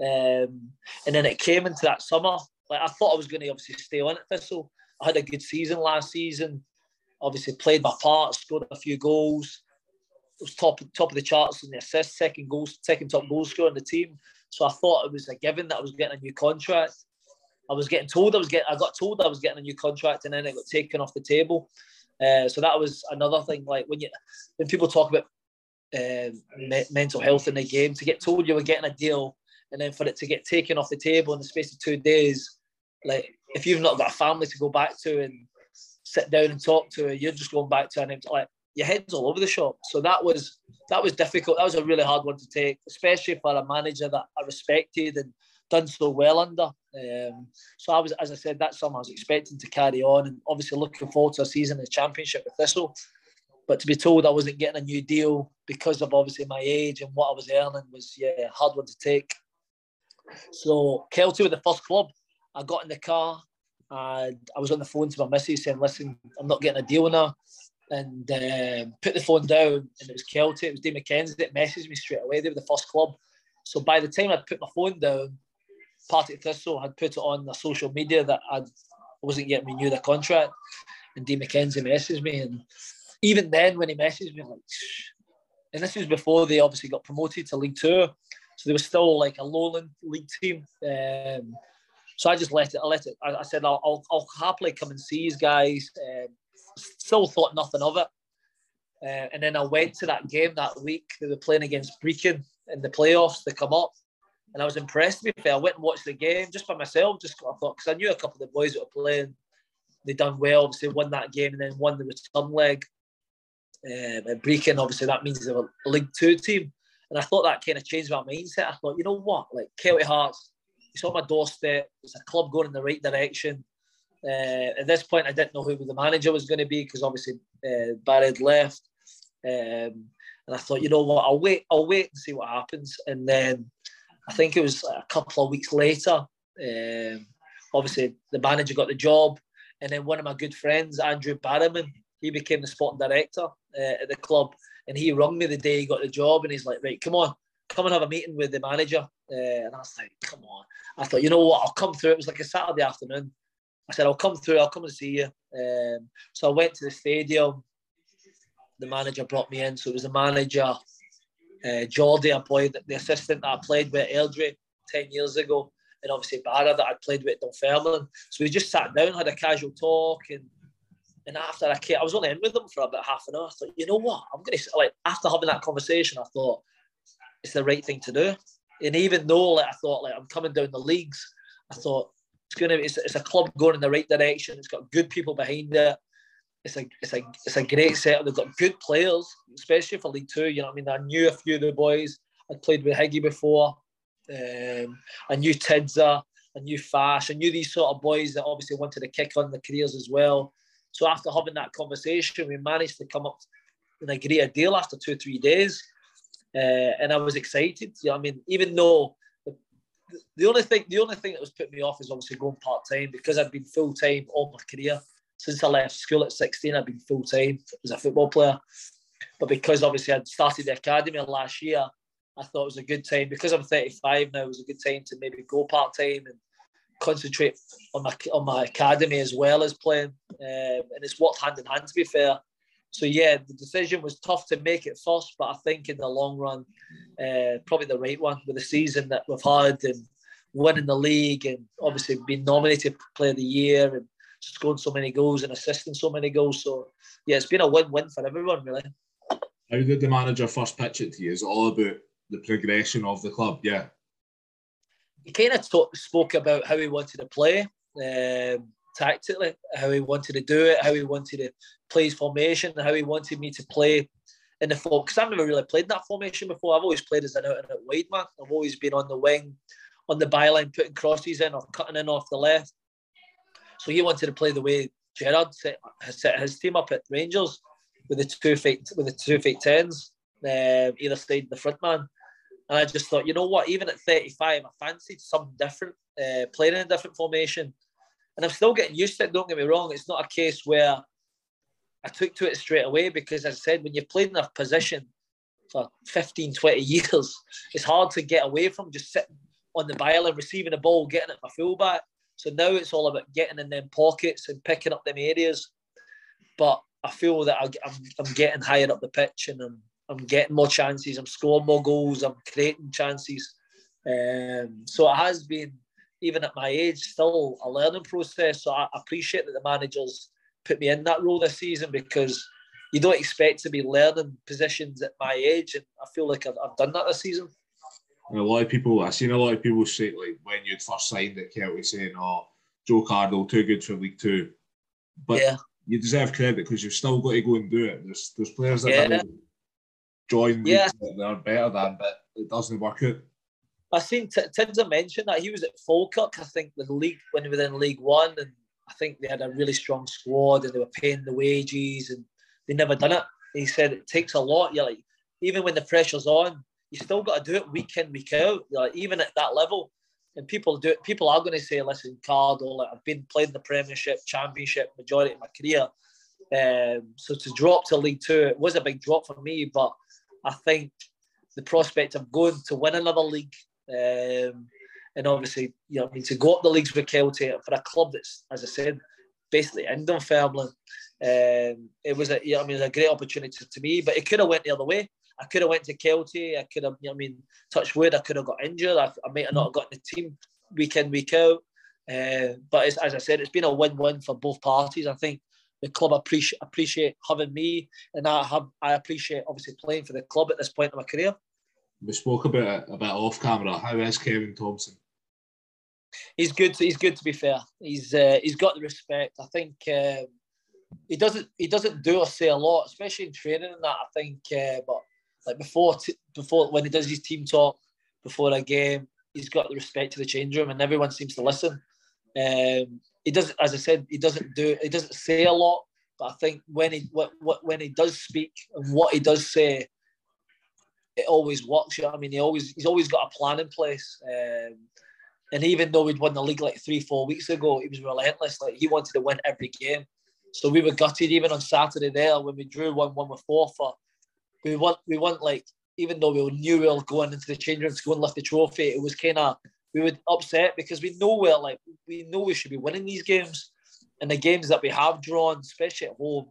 Um, and then it came into that summer. Like I thought I was going to obviously stay on at Thistle. I had a good season last season. Obviously played my part, scored a few goals. It was top top of the charts in the assists, second goals, second top goal scorer in the team. So I thought it was a given that I was getting a new contract. I was getting told I was getting, I got told I was getting a new contract, and then it got taken off the table. Uh, so that was another thing. Like when you, when people talk about uh, me- mental health in the game, to get told you were getting a deal, and then for it to get taken off the table in the space of two days, like if you've not got a family to go back to and sit down and talk to, you're just going back to an empty. Like your head's all over the shop. So that was that was difficult. That was a really hard one to take, especially for a manager that I respected and done so well under. Um, so I was, as I said, that's something I was expecting to carry on, and obviously looking forward to a season in the Championship with Thistle. But to be told I wasn't getting a new deal because of obviously my age and what I was earning was yeah hard one to take. So Kelty was the first club. I got in the car and I was on the phone to my missus saying, "Listen, I'm not getting a deal now." And um, put the phone down, and it was Kelty. It was Dave McKenzie that messaged me straight away. They were the first club. So by the time I'd put my phone down, Partick Thistle had put it on the social media that I'd, I wasn't getting renewed a contract, and Dave McKenzie messaged me, and even then when he messaged me, like, and this was before they obviously got promoted to League Two, so they were still like a lowland league team. Um, so I just let it. I let it. I, I said I'll, I'll, I'll, happily come and see these guys. Um, still thought nothing of it. Uh, and then I went to that game that week. They were playing against Brechin in the playoffs. They come up, and I was impressed. To be fair, I went and watched the game just by myself. Just I thought because I knew a couple of the boys that were playing. They done well. Obviously, won that game and then won the return leg. Um, and Brechin, obviously, that means they were a League Two team. And I thought that kind of changed my mindset. I thought, you know what, like Kelty Hearts, it's on my doorstep. It's a club going in the right direction. Uh, at this point, I didn't know who the manager was going to be because obviously uh, Barry had left. Um, and I thought, you know what, I'll wait, I'll wait and see what happens. And then I think it was a couple of weeks later, um, obviously the manager got the job. And then one of my good friends, Andrew Barrowman, he became the sporting director uh, at the club. And he rung me the day he got the job and he's like, right, come on, come and have a meeting with the manager. Uh, and I was like, come on. I thought, you know what, I'll come through. It was like a Saturday afternoon. I said, I'll come through, I'll come and see you. Um, so I went to the stadium. The manager brought me in. So it was the manager, uh, Geordie, I played, the assistant that I played with, Eldry, 10 years ago, and obviously Barra that I played with, Dunfermline. So we just sat down, had a casual talk, and and after I came, I was only in with them for about half an hour. I thought, you know what, I'm gonna like after having that conversation, I thought it's the right thing to do. And even though like I thought like I'm coming down the leagues, I thought it's gonna it's, it's a club going in the right direction. It's got good people behind it. It's a it's a it's a great setup. They've got good players, especially for League Two. You know I mean? I knew a few of the boys. I'd played with Higgy before. Um, I knew Tidza. I knew Fash. I knew these sort of boys that obviously wanted to kick on the careers as well. So after having that conversation, we managed to come up and agree a deal after two three days. Uh, and I was excited. You know I mean, even though the, the only thing the only thing that was putting me off is obviously going part time because I'd been full time all my career since I left school at 16. I'd been full time as a football player, but because obviously I'd started the academy last year, I thought it was a good time because I'm 35 now. It was a good time to maybe go part time and concentrate on my on my academy as well as playing, um, and it's worked hand in hand. To be fair, so yeah, the decision was tough to make it first, but I think in the long run, uh, probably the right one with the season that we've had and winning the league and obviously being nominated Player of the Year and scoring so many goals and assisting so many goals. So yeah, it's been a win-win for everyone really. How did the manager first pitch it to you? Is it all about the progression of the club? Yeah. He kind of talk, spoke about how he wanted to play. Um, tactically, how he wanted to do it, how he wanted to play his formation, how he wanted me to play in the form. Because I've never really played that formation before. I've always played as an out and out wide man. I've always been on the wing, on the byline, putting crosses in or cutting in off the left. So he wanted to play the way Gerrard set, set his team up at Rangers with the two fake with the two fake tens, um, either side the front man. And I just thought, you know what? Even at 35, I fancied something different, uh, playing in a different formation and I'm still getting used to it. Don't get me wrong; it's not a case where I took to it straight away because, as I said, when you've played in a position for 15, 20 years, it's hard to get away from just sitting on the byline, receiving a ball, getting it for fullback. So now it's all about getting in them pockets and picking up them areas. But I feel that I'm, I'm getting higher up the pitch and I'm, I'm getting more chances. I'm scoring more goals. I'm creating chances. Um, so it has been even at my age, still a learning process. So I appreciate that the managers put me in that role this season because you don't expect to be learning positions at my age, and I feel like I've, I've done that this season. And a lot of people, I've seen a lot of people say, like when you'd first signed at Kelty, saying, "Oh, Joe Cardle too good for League Two. But yeah. you deserve credit because you've still got to go and do it. There's there's players that Yeah. join Yeah. that they're better than, but it doesn't work out. I think T- Tidza mentioned that he was at Falkirk. I think the league when they were in League One, and I think they had a really strong squad, and they were paying the wages, and they never done it. He said it takes a lot. You're like, even when the pressure's on, you still got to do it week in week out. You're like, even at that level, and people do it. People are going to say, "Listen, Cardo, like I've been playing the Premiership, Championship majority of my career." Um, so to drop to League Two, it was a big drop for me, but I think the prospect of going to win another league um, and obviously, you know, I mean, to go up the leagues with Kelty for a club that's, as I said, basically in Dunfermline, um, it was a, you know, I mean, it was a great opportunity to, me. But it could have went the other way. I could have went to Kelty. I could have, you know, I mean, touch wood. I could have got injured. I, I might have not got the team week in week out. Uh, but as, as I said, it's been a win-win for both parties. I think the club appreciate appreciate having me, and I have I appreciate obviously playing for the club at this point in my career. We spoke about it a bit off camera. How is Kevin Thomson? he's good. He's good to be fair. He's uh, he's got the respect. I think um, he doesn't he doesn't do or say a lot, especially in training and that. I think, uh, but like before t- before when he does his team talk before a game, he's got the respect to the change room, and everyone seems to listen. Um, he doesn't, as I said, he doesn't do he doesn't say a lot, but I think when he what, what when he does speak and what he does say, it always works. You know I mean? He always he's always got a plan in place. Um, and even though we'd won the league like three, four weeks ago, he was relentless. Like he wanted to win every game. So we were gutted even on Saturday there when we drew one one with Forfar. We want we want like even though we knew we were going into the change room to lift the trophy, it was kind of we were upset because we know we're like we know we should be winning these games. And the games that we have drawn, especially at home,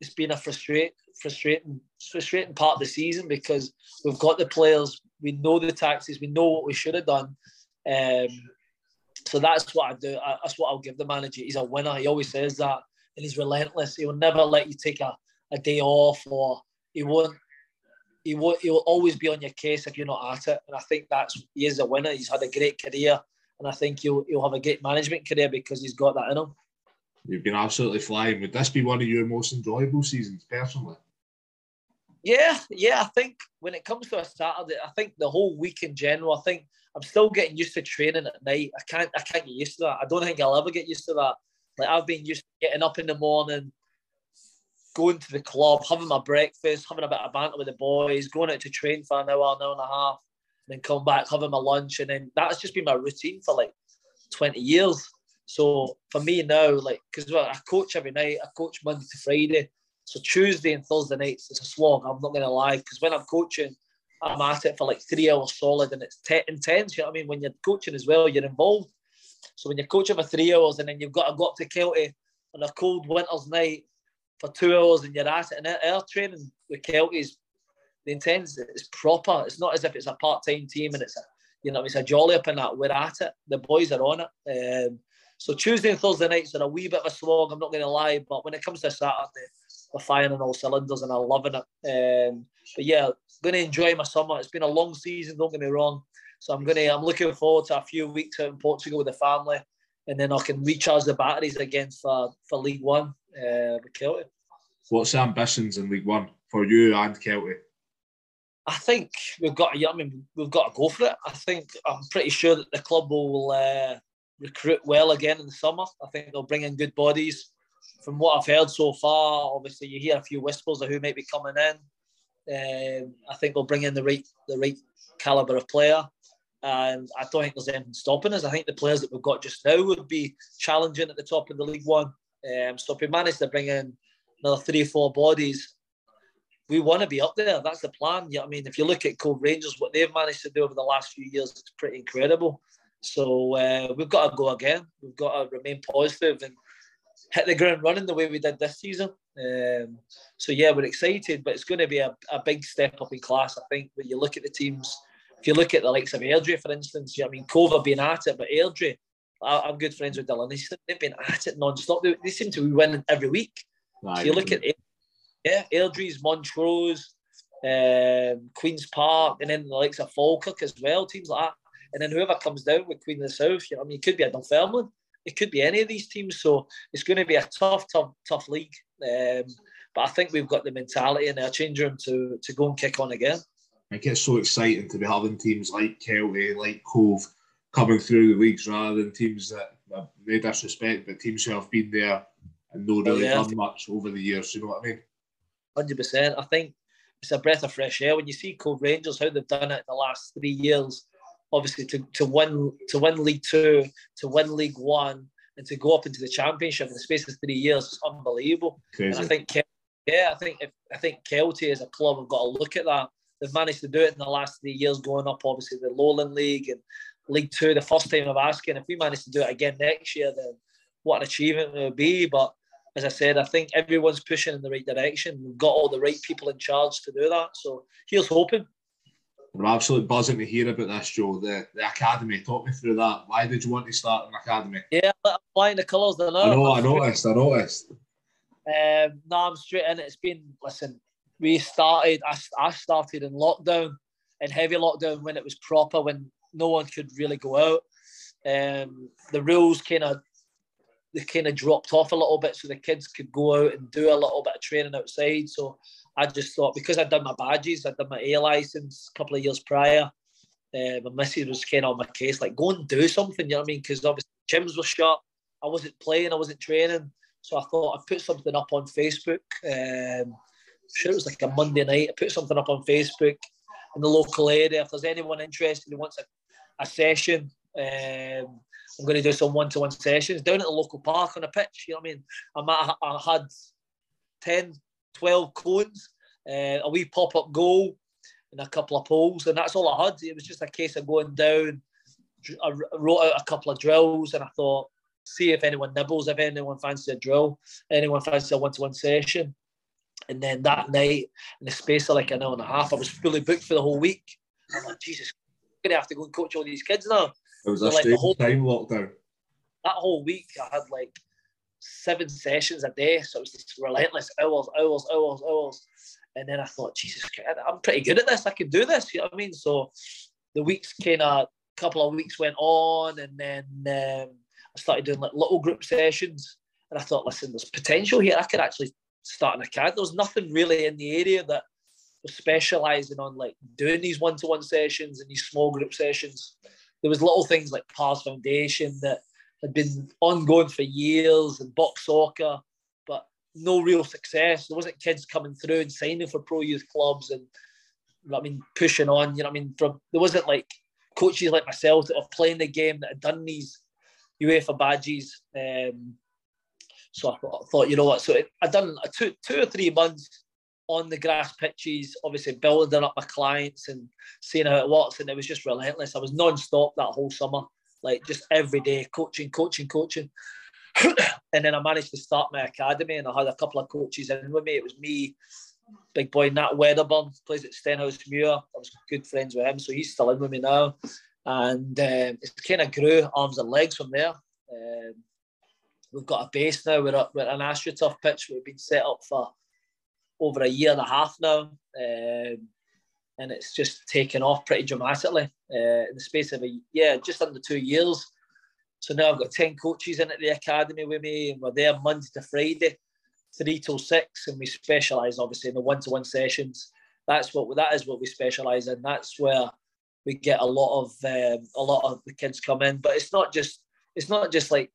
it's been a frustrate, frustrating, frustrating part of the season because we've got the players, we know the taxes, we know what we should have done. Um, so that's what I do. I, that's what I'll give the manager. He's a winner. He always says that, and he's relentless. He will never let you take a, a day off, or he won't. He won't. He will always be on your case if you're not at it. And I think that's he is a winner. He's had a great career, and I think he'll he'll have a great management career because he's got that in him. You've been absolutely flying. Would this be one of your most enjoyable seasons, personally? Yeah, yeah. I think when it comes to a Saturday, I think the whole week in general, I think I'm still getting used to training at night. I can't, I can't get used to that. I don't think I'll ever get used to that. Like I've been used to getting up in the morning, going to the club, having my breakfast, having a bit of banter with the boys, going out to train for an hour, an hour and a half, and then come back, having my lunch, and then that's just been my routine for like 20 years. So for me now, like, because well, I coach every night, I coach Monday to Friday. So Tuesday and Thursday nights, it's a slog. I'm not going to lie, because when I'm coaching, I'm at it for like three hours solid, and it's te- intense. You know what I mean? When you're coaching as well, you're involved. So when you're coaching for three hours, and then you've got to go up to Kelty on a cold winter's night for two hours, and you're at it, and air training with Kelty is the intense. It's proper. It's not as if it's a part-time team and it's a you know it's a jolly up in that. We're at it. The boys are on it. Um, so Tuesday and Thursday nights are a wee bit of a slog. I'm not going to lie, but when it comes to Saturday, we're firing on all cylinders and I'm loving it. Um, but yeah, going to enjoy my summer. It's been a long season. Don't get me wrong. So I'm going to. I'm looking forward to a few weeks out in Portugal with the family, and then I can recharge the batteries again for for League One uh, with Kelty. What's the ambitions in League One for you and Kelty? I think we've got. I mean, we've got to go for it. I think I'm pretty sure that the club will uh, recruit well again in the summer. I think they'll bring in good bodies. From what I've heard so far, obviously you hear a few whispers of who might be coming in. Um, I think they'll bring in the right the right caliber of player, and I don't think there's anything stopping us. I think the players that we've got just now would be challenging at the top of the League One. Um, so if we manage to bring in another three or four bodies, we want to be up there. That's the plan. You know I mean, if you look at Cove Rangers, what they've managed to do over the last few years, it's pretty incredible. So uh, we've got to go again. We've got to remain positive and hit the ground running the way we did this season. Um, so yeah, we're excited, but it's going to be a, a big step up in class. I think when you look at the teams, if you look at the likes of Airdrie, for instance, you know, I mean, Cove have been at it, but Airdrie, I, am good friends with Dylan. They've been at it non-stop. They, they seem to be winning every week. So you look at yeah, Airdrie's, Montrose, um, Queen's Park, and then the likes of Falkirk as well, teams like that. And then whoever comes down with Queen of the South, you know, I mean, it could be a Dunfermline. it could be any of these teams. So it's going to be a tough, tough, tough league. Um, but I think we've got the mentality in our change room to to go and kick on again. It gets so exciting to be having teams like Kelty, like Cove, coming through the leagues rather than teams that, no disrespect, but teams who have been there and no really oh, yeah. done much over the years. You know what I mean? Hundred percent. I think it's a breath of fresh air when you see Cove Rangers how they've done it the last three years. Obviously, to, to win to win League Two, to win League One, and to go up into the Championship in the space of three years is unbelievable. Crazy. And I think, yeah, I think if, I think Kelty as a club have got to look at that. They've managed to do it in the last three years, going up obviously the Lowland League and League Two. The first time of asking if we manage to do it again next year, then what an achievement it would be. But as I said, I think everyone's pushing in the right direction. We've got all the right people in charge to do that. So here's hoping. I'm absolutely buzzing to hear about this, Joe. The, the academy. Talk me through that. Why did you want to start an academy? Yeah, I'm flying the colours. I know. I noticed. I noticed. Um, no, I'm straight in. It's been listen. We started. I, I started in lockdown, in heavy lockdown when it was proper, when no one could really go out. Um, the rules kind of they kind of dropped off a little bit so the kids could go out and do a little bit of training outside. So I just thought because I'd done my badges, I'd done my A license a couple of years prior. Uh, my missus was kind of on my case, like go and do something, you know what I mean? Because obviously gyms were shut. I wasn't playing, I wasn't training. So I thought I'd put something up on Facebook. Um, sure it was like a Monday night. I put something up on Facebook in the local area. If there's anyone interested who wants a, a session, um, I'm going to do some one-to-one sessions down at the local park on a pitch. You know what I mean? I might I had 10, 12 cones, uh, a wee pop-up goal, and a couple of poles, and that's all I had. It was just a case of going down. I wrote out a couple of drills, and I thought, see if anyone nibbles, if anyone fancies a drill, anyone fancies a one-to-one session. And then that night, in the space of like an hour and a half, I was fully booked for the whole week. I'm like, Jesus, I'm gonna have to go and coach all these kids now. It was so a like whole, time lockdown. That whole week, I had like seven sessions a day, so it was just relentless hours, hours, hours, hours. And then I thought, Jesus Christ, I'm pretty good at this. I can do this. You know what I mean? So the weeks kind of, a couple of weeks went on, and then um, I started doing like little group sessions. And I thought, listen, there's potential here. I could actually start an academy. There was nothing really in the area that was specialising on like doing these one-to-one sessions and these small group sessions there was little things like Pars Foundation that had been ongoing for years and box soccer, but no real success. There wasn't kids coming through and signing for pro youth clubs and I mean pushing on. You know, I mean, from there wasn't like coaches like myself that were playing the game that had done these UEFA badges. Um, so I thought, I you know what? So it, I'd done a two, two or three months on the grass pitches, obviously building up my clients and seeing how it works. And it was just relentless. I was non-stop that whole summer, like just every day, coaching, coaching, coaching. and then I managed to start my academy and I had a couple of coaches in with me. It was me, big boy Nat Wedderburn, plays at Stenhousemuir. I was good friends with him, so he's still in with me now. And um, it's kind of grew arms and legs from there. Um, we've got a base now. We're, at, we're an AstroTurf pitch. We've been set up for over a year and a half now, um, and it's just taken off pretty dramatically uh, in the space of a yeah, just under two years. So now I've got ten coaches in at the academy with me, and we're there Monday to Friday, three till six, and we specialise obviously in the one-to-one sessions. That's what that is what we specialise in. That's where we get a lot of um, a lot of the kids come in, but it's not just it's not just like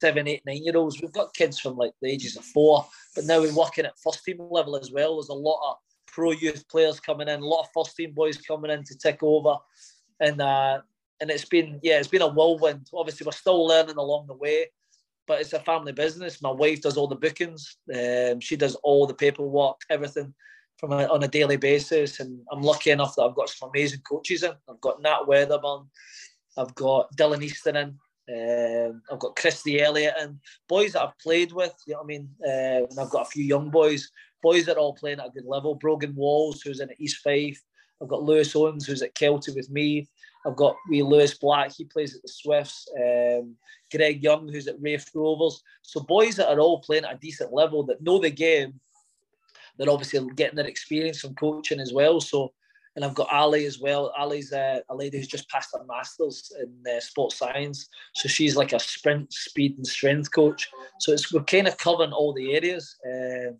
seven, eight, nine year olds. We've got kids from like the ages of four, but now we're working at first team level as well. There's a lot of pro youth players coming in, a lot of first team boys coming in to take over, and uh, and it's been yeah, it's been a whirlwind. Obviously, we're still learning along the way, but it's a family business. My wife does all the bookings. Um, she does all the paperwork, everything from a, on a daily basis, and I'm lucky enough that I've got some amazing coaches in. I've got Nat Wedderburn, I've got Dylan Easton in, um, I've got Christie Elliott and boys that I've played with. You know what I mean? Uh, and I've got a few young boys, boys that are all playing at a good level. Brogan Walls, who's in at East Fife. I've got Lewis Owens, who's at Kelty with me. I've got wee Lewis Black, he plays at the Swifts. Um, Greg Young, who's at Raith Rovers. So boys that are all playing at a decent level that know the game. They're obviously getting their experience from coaching as well. So and I've got Ali as well. Ali's uh, a lady who's just passed her masters in uh, sports science, so she's like a sprint, speed, and strength coach. So it's we're kind of covering all the areas, um,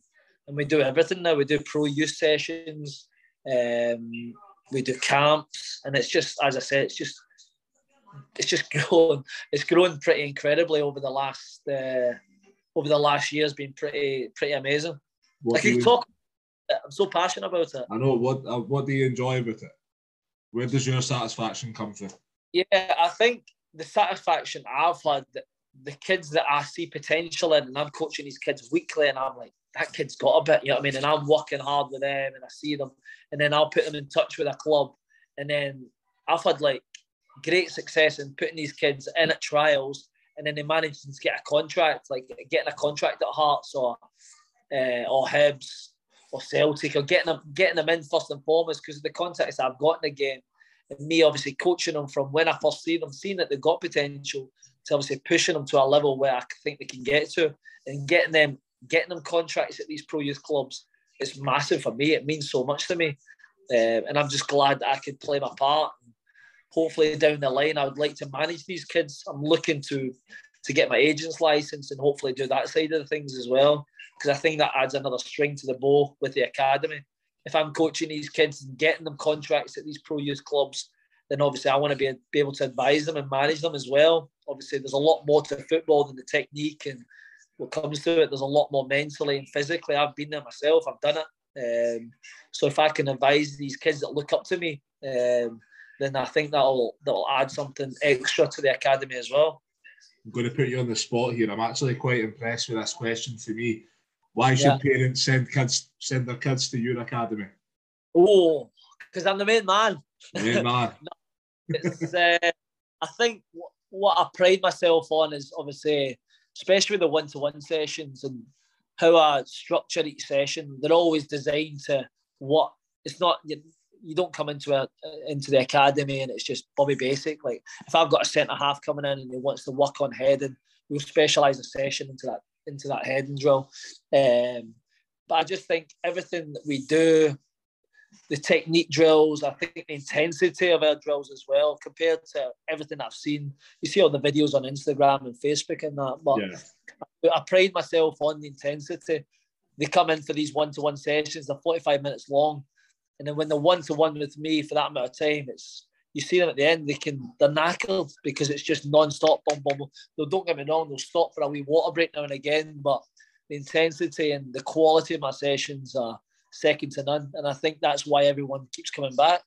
and we do everything now. We do pro youth sessions, um, we do camps, and it's just as I said, it's just it's just grown. It's grown pretty incredibly over the last uh, over the last year. Has been pretty pretty amazing. What I can you, talk. I'm so passionate about it. I know. What uh, What do you enjoy about it? Where does your satisfaction come from? Yeah, I think the satisfaction I've had the kids that I see potential in, and I'm coaching these kids weekly, and I'm like, that kid's got a bit, you know what I mean? And I'm working hard with them, and I see them, and then I'll put them in touch with a club, and then I've had like great success in putting these kids in at trials, and then they manage to get a contract, like getting a contract at Hearts or uh, or Hibs or Celtic, or getting them getting them in first and foremost because of the contacts I've got in the game, and me obviously coaching them from when I first see them, seeing that they've got potential, to obviously pushing them to a level where I think they can get to, and getting them getting them contracts at these pro youth clubs is massive for me. It means so much to me, um, and I'm just glad that I could play my part hopefully down the line, I would like to manage these kids. I'm looking to to get my agent's license and hopefully do that side of the things as well because I think that adds another string to the bow with the academy. If I'm coaching these kids and getting them contracts at these pro youth clubs, then obviously I want to be, be able to advise them and manage them as well. Obviously, there's a lot more to football than the technique and what comes to it. There's a lot more mentally and physically. I've been there myself. I've done it. Um, so if I can advise these kids that look up to me, um, then I think that'll that'll add something extra to the academy as well. I'm going to put you on the spot here. I'm actually quite impressed with this question for me. Why should yeah. parents send kids send their kids to your academy? Oh, because I'm the main man. Main man. it's, uh, I think what I pride myself on is obviously, especially the one-to-one sessions and how I structure each session. They're always designed to what it's not you don't come into a into the academy and it's just Bobby Basic. Like if I've got a centre half coming in and he wants to work on heading, we'll specialise a session into that into that heading drill. Um, but I just think everything that we do, the technique drills, I think the intensity of our drills as well, compared to everything I've seen. You see all the videos on Instagram and Facebook and that, but yeah. I pride myself on the intensity. They come in for these one-to-one sessions, they're 45 minutes long and then when they're one to one with me for that amount of time, it's you see them at the end, they can they're knackered because it's just non-stop boom, boom, boom. They'll, don't get me wrong, they'll stop for a wee water break now and again, but the intensity and the quality of my sessions are second to none. And I think that's why everyone keeps coming back.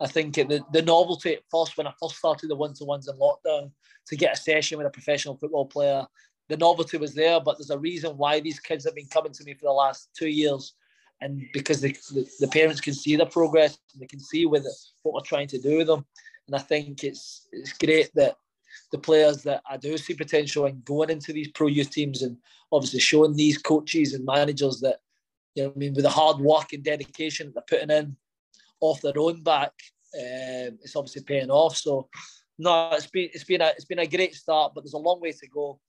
I think the, the novelty at first, when I first started the one-to-ones in lockdown, to get a session with a professional football player, the novelty was there, but there's a reason why these kids have been coming to me for the last two years and because the, the, the, parents can see the progress they can see with it what we're trying to do with them. And I think it's it's great that the players that I do see potential in going into these pro youth teams and obviously showing these coaches and managers that you know I mean with the hard work and dedication they're putting in off their own back, um, it's obviously paying off. So no, it's been it's been a it's been a great start, but there's a long way to go.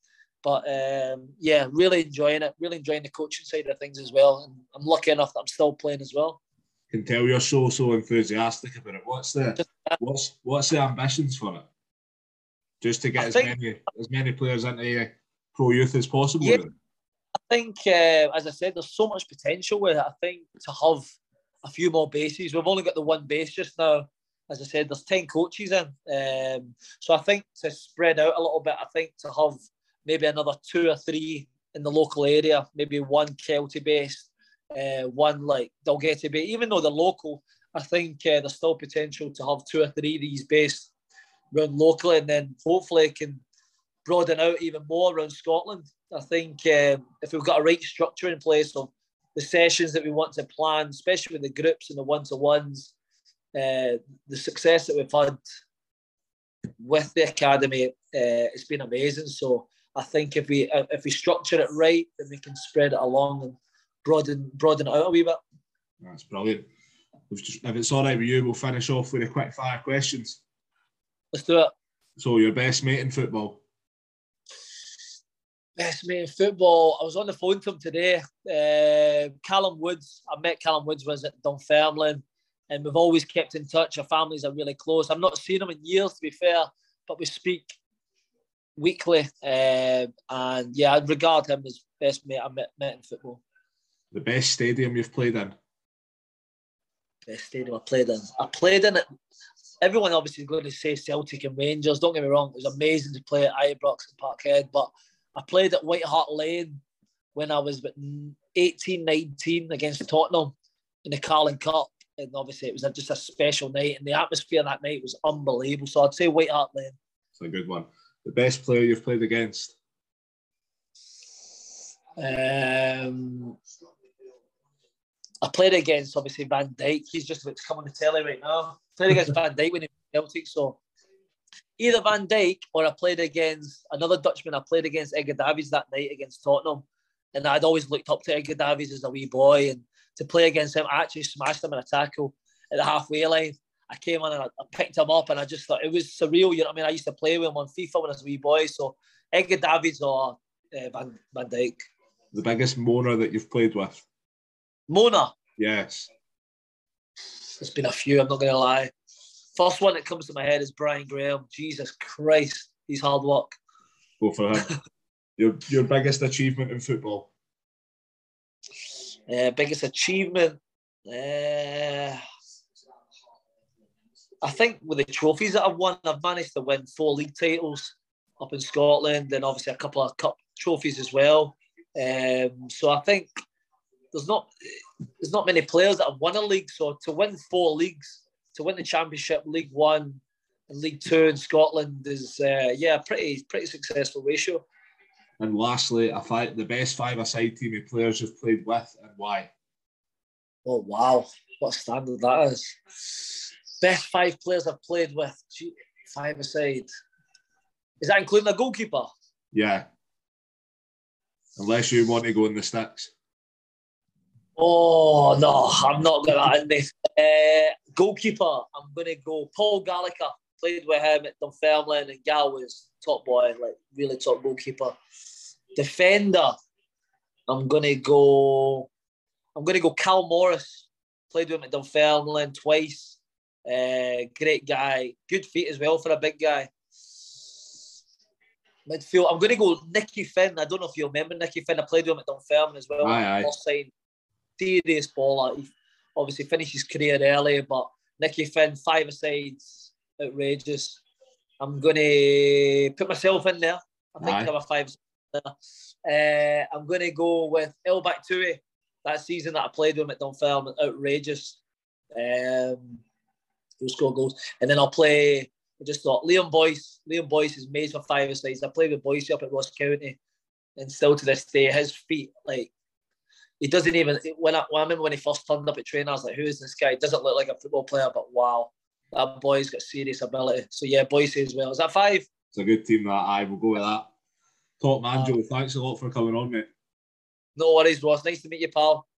But um, yeah, really enjoying it. Really enjoying the coaching side of things as well. And I'm lucky enough that I'm still playing as well. Can tell you're so so enthusiastic about it. What's the what's what's the ambitions for it? Just to get I as many as many players into pro youth as possible. Yeah, think, uh, as I said, there's so much potential with it. I think to have a few more bases. We've only got the one base just now. As I said, there's ten coaches in, um, so I think to spread out a little bit. I think to have maybe another two or three in the local area, maybe one Kelty based, uh, one like Dalgety based. Even though they're local, I think uh, there's still potential to have two or three of these based run locally, and then hopefully can broaden out even more around Scotland. I think um, if we've got a right structure in place of the sessions that we want to plan, especially with the groups and the one to ones, uh, the success that we've had with the academy, uh, it's been amazing. So I think if we if we structure it right, then we can spread it along and broaden broaden it out a wee bit. That's brilliant. Just, if it's all right with you, we'll finish off with a quick fire questions. Let's do it. So, your best mate in football? Best mate in football. I was on the phone to him today. Uh, Callum Woods. I met Callum Woods was at Dunfermline. and we've always kept in touch. Our families are really close. I've not seen him in years, to be fair, but we speak weekly. Um, and yeah, I regard him as best mate I met, met in football. The best stadium you've played in? Best stadium I played in. I played in it. Everyone obviously is going to say Celtic and Rangers. Don't get me wrong, it was amazing to play at Ibrox and Parkhead, but I played at White Hart Lane when I was 18, 19 against Tottenham in the Carling Cup. And obviously, it was just a special night, and the atmosphere that night was unbelievable. So I'd say White Hart Lane. It's a good one. The best player you've played against? Um, I played against obviously Van Dijk. He's just about to come on the telly right now. Played against Van Dijk when he was Celtic. So either Van Dijk or I played against another Dutchman. I played against Edgar Davids that night against Tottenham. And I'd always looked up to Edgar Davids as a wee boy. And to play against him, I actually smashed him in a tackle at the halfway line. I came on and I, picked him up and I just thought it was surreal. You know what I mean? I used to play with him on FIFA when I was a wee boy. So Edgar Davids or uh, Van, Van Dijk. The biggest Mona that you've played with? Mona? Yes. There's been a few, I'm not going to lie. First one that comes to my head is Brian Graham. Jesus Christ, he's hard work. Go for him. your, your biggest achievement in football? Uh, biggest achievement? Uh, I think with the trophies that I've won, I've managed to win four league titles up in Scotland and obviously a couple of cup trophies as well. Um, so I think there's not there's not many players that have won a league. So to win four leagues, to win the Championship, League One, and League Two in Scotland is uh, yeah pretty pretty successful ratio. And lastly, a five, the best five-a-side team of players you've played with and why? Oh wow, what standard that is! Best five players I've played with. five-a-side. Is that including a goalkeeper? Yeah. Unless you want to go in the sticks. Oh no, I'm not gonna end this. Uh, goalkeeper, I'm gonna go Paul Gallacher. Played with him at Dunfermline, and Gal was top boy, like really top goalkeeper. Defender, I'm gonna go. I'm gonna go Cal Morris. Played with him at Dunfermline twice. Uh, great guy, good feet as well for a big guy. Midfield, I'm going to go Nicky Finn. I don't know if you remember Nicky Finn. I played with him at Dunfermline as well. Aye, aye. First serious baller. He obviously finished his career early, but Nicky Finn, five sides, outrageous. I'm going to put myself in there. I think have a five. Uh, I'm going to go with El Bakhtaoui. That season that I played with him at Dunfermline, outrageous. Um, he'll score goals. And then I'll play I just thought Liam Boyce, Liam Boyce is made for five sides. I played with Boyce up at Ross County, and still to this day, his feet like he doesn't even. When I, when I remember when he first turned up at training, I was like, "Who is this guy? He doesn't look like a football player, but wow, that boy's got serious ability." So yeah, Boyce as well. Is that five? It's a good team. That I will go with that. Top man, Joe. Thanks a lot for coming on, mate. No worries, Ross. Nice to meet you, pal.